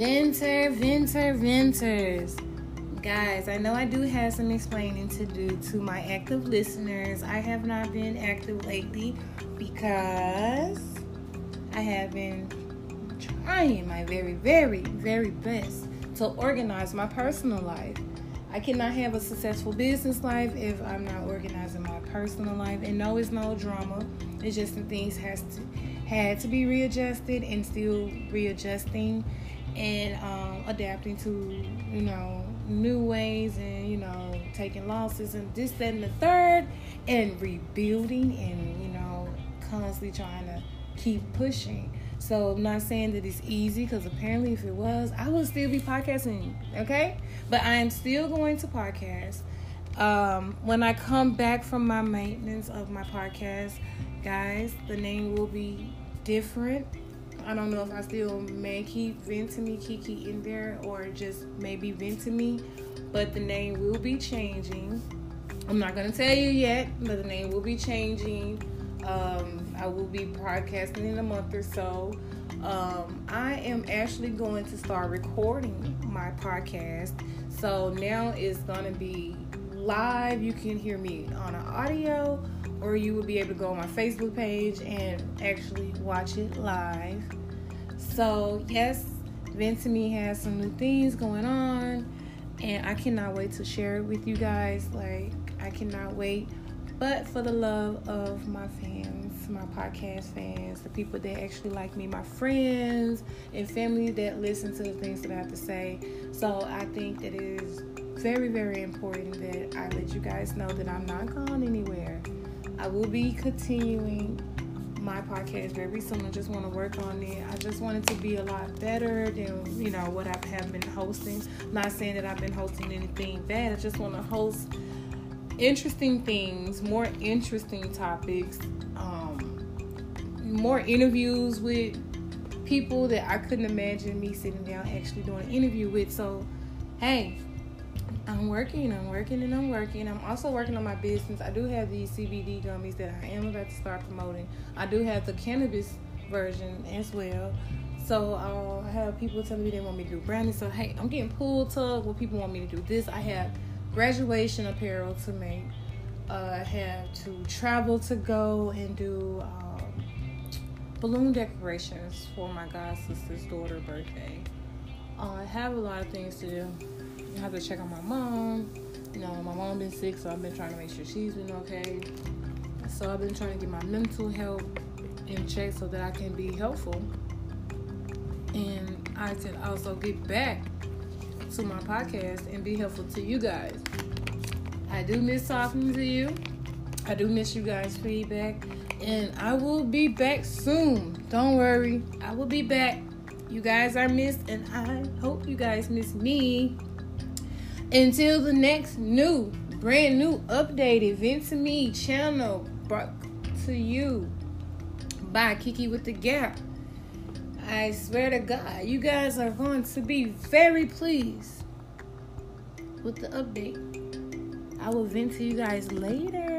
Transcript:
Venter, venter, venters. Guys, I know I do have some explaining to do to my active listeners. I have not been active lately because I have been trying my very, very, very best to organize my personal life. I cannot have a successful business life if I'm not organizing my personal life. And no, it's no drama. It's just some things has to had to be readjusted and still readjusting adapting to you know new ways and you know taking losses and this that and the third and rebuilding and you know constantly trying to keep pushing. So i'm not saying that it's easy because apparently if it was i would still be podcasting okay? But i am still going to podcast. Um, when i come back from my maintenance of my podcast guys the name will be different I don't know if I still may keep Me Kiki in there or just maybe Me, but the name will be changing. I'm not gonna tell you yet, but the name will be changing. Um, I will be broadcasting in a month or so. Um, I am actually going to start recording my podcast. So now it's gonna be live. You can hear me on an audio or you will be able to go on my Facebook page and actually watch it live. So, yes, Vent Me has some new things going on, and I cannot wait to share it with you guys. Like, I cannot wait. But for the love of my fans, my podcast fans, the people that actually like me, my friends and family that listen to the things that I have to say. So, I think that it is very, very important that I let you guys know that I'm not gone anywhere. I will be continuing my podcast very soon. I just want to work on it. I just want it to be a lot better than you know what I have been hosting. not saying that I've been hosting anything bad. I just want to host interesting things, more interesting topics, um, more interviews with people that I couldn't imagine me sitting down actually doing an interview with. So, hey, I'm working, I'm working, and I'm working. I'm also working on my business. I do have these CBD gummies that I am about to start promoting. I do have the cannabis version as well. So uh, I have people telling me they want me to do branding. So hey, I'm getting pulled to what people want me to do. This I have graduation apparel to make. Uh, I have to travel to go and do um, balloon decorations for my god sister's daughter birthday. Uh, I have a lot of things to do. I have to check on my mom. You know, my mom been sick, so I've been trying to make sure she's been okay. So I've been trying to get my mental health in check so that I can be helpful. And I can also get back to my podcast and be helpful to you guys. I do miss talking to you. I do miss you guys' feedback. And I will be back soon. Don't worry. I will be back. You guys are missed, and I hope you guys miss me. Until the next new, brand new, updated Vent to Me channel brought to you by Kiki with the Gap. I swear to God, you guys are going to be very pleased with the update. I will vent to you guys later.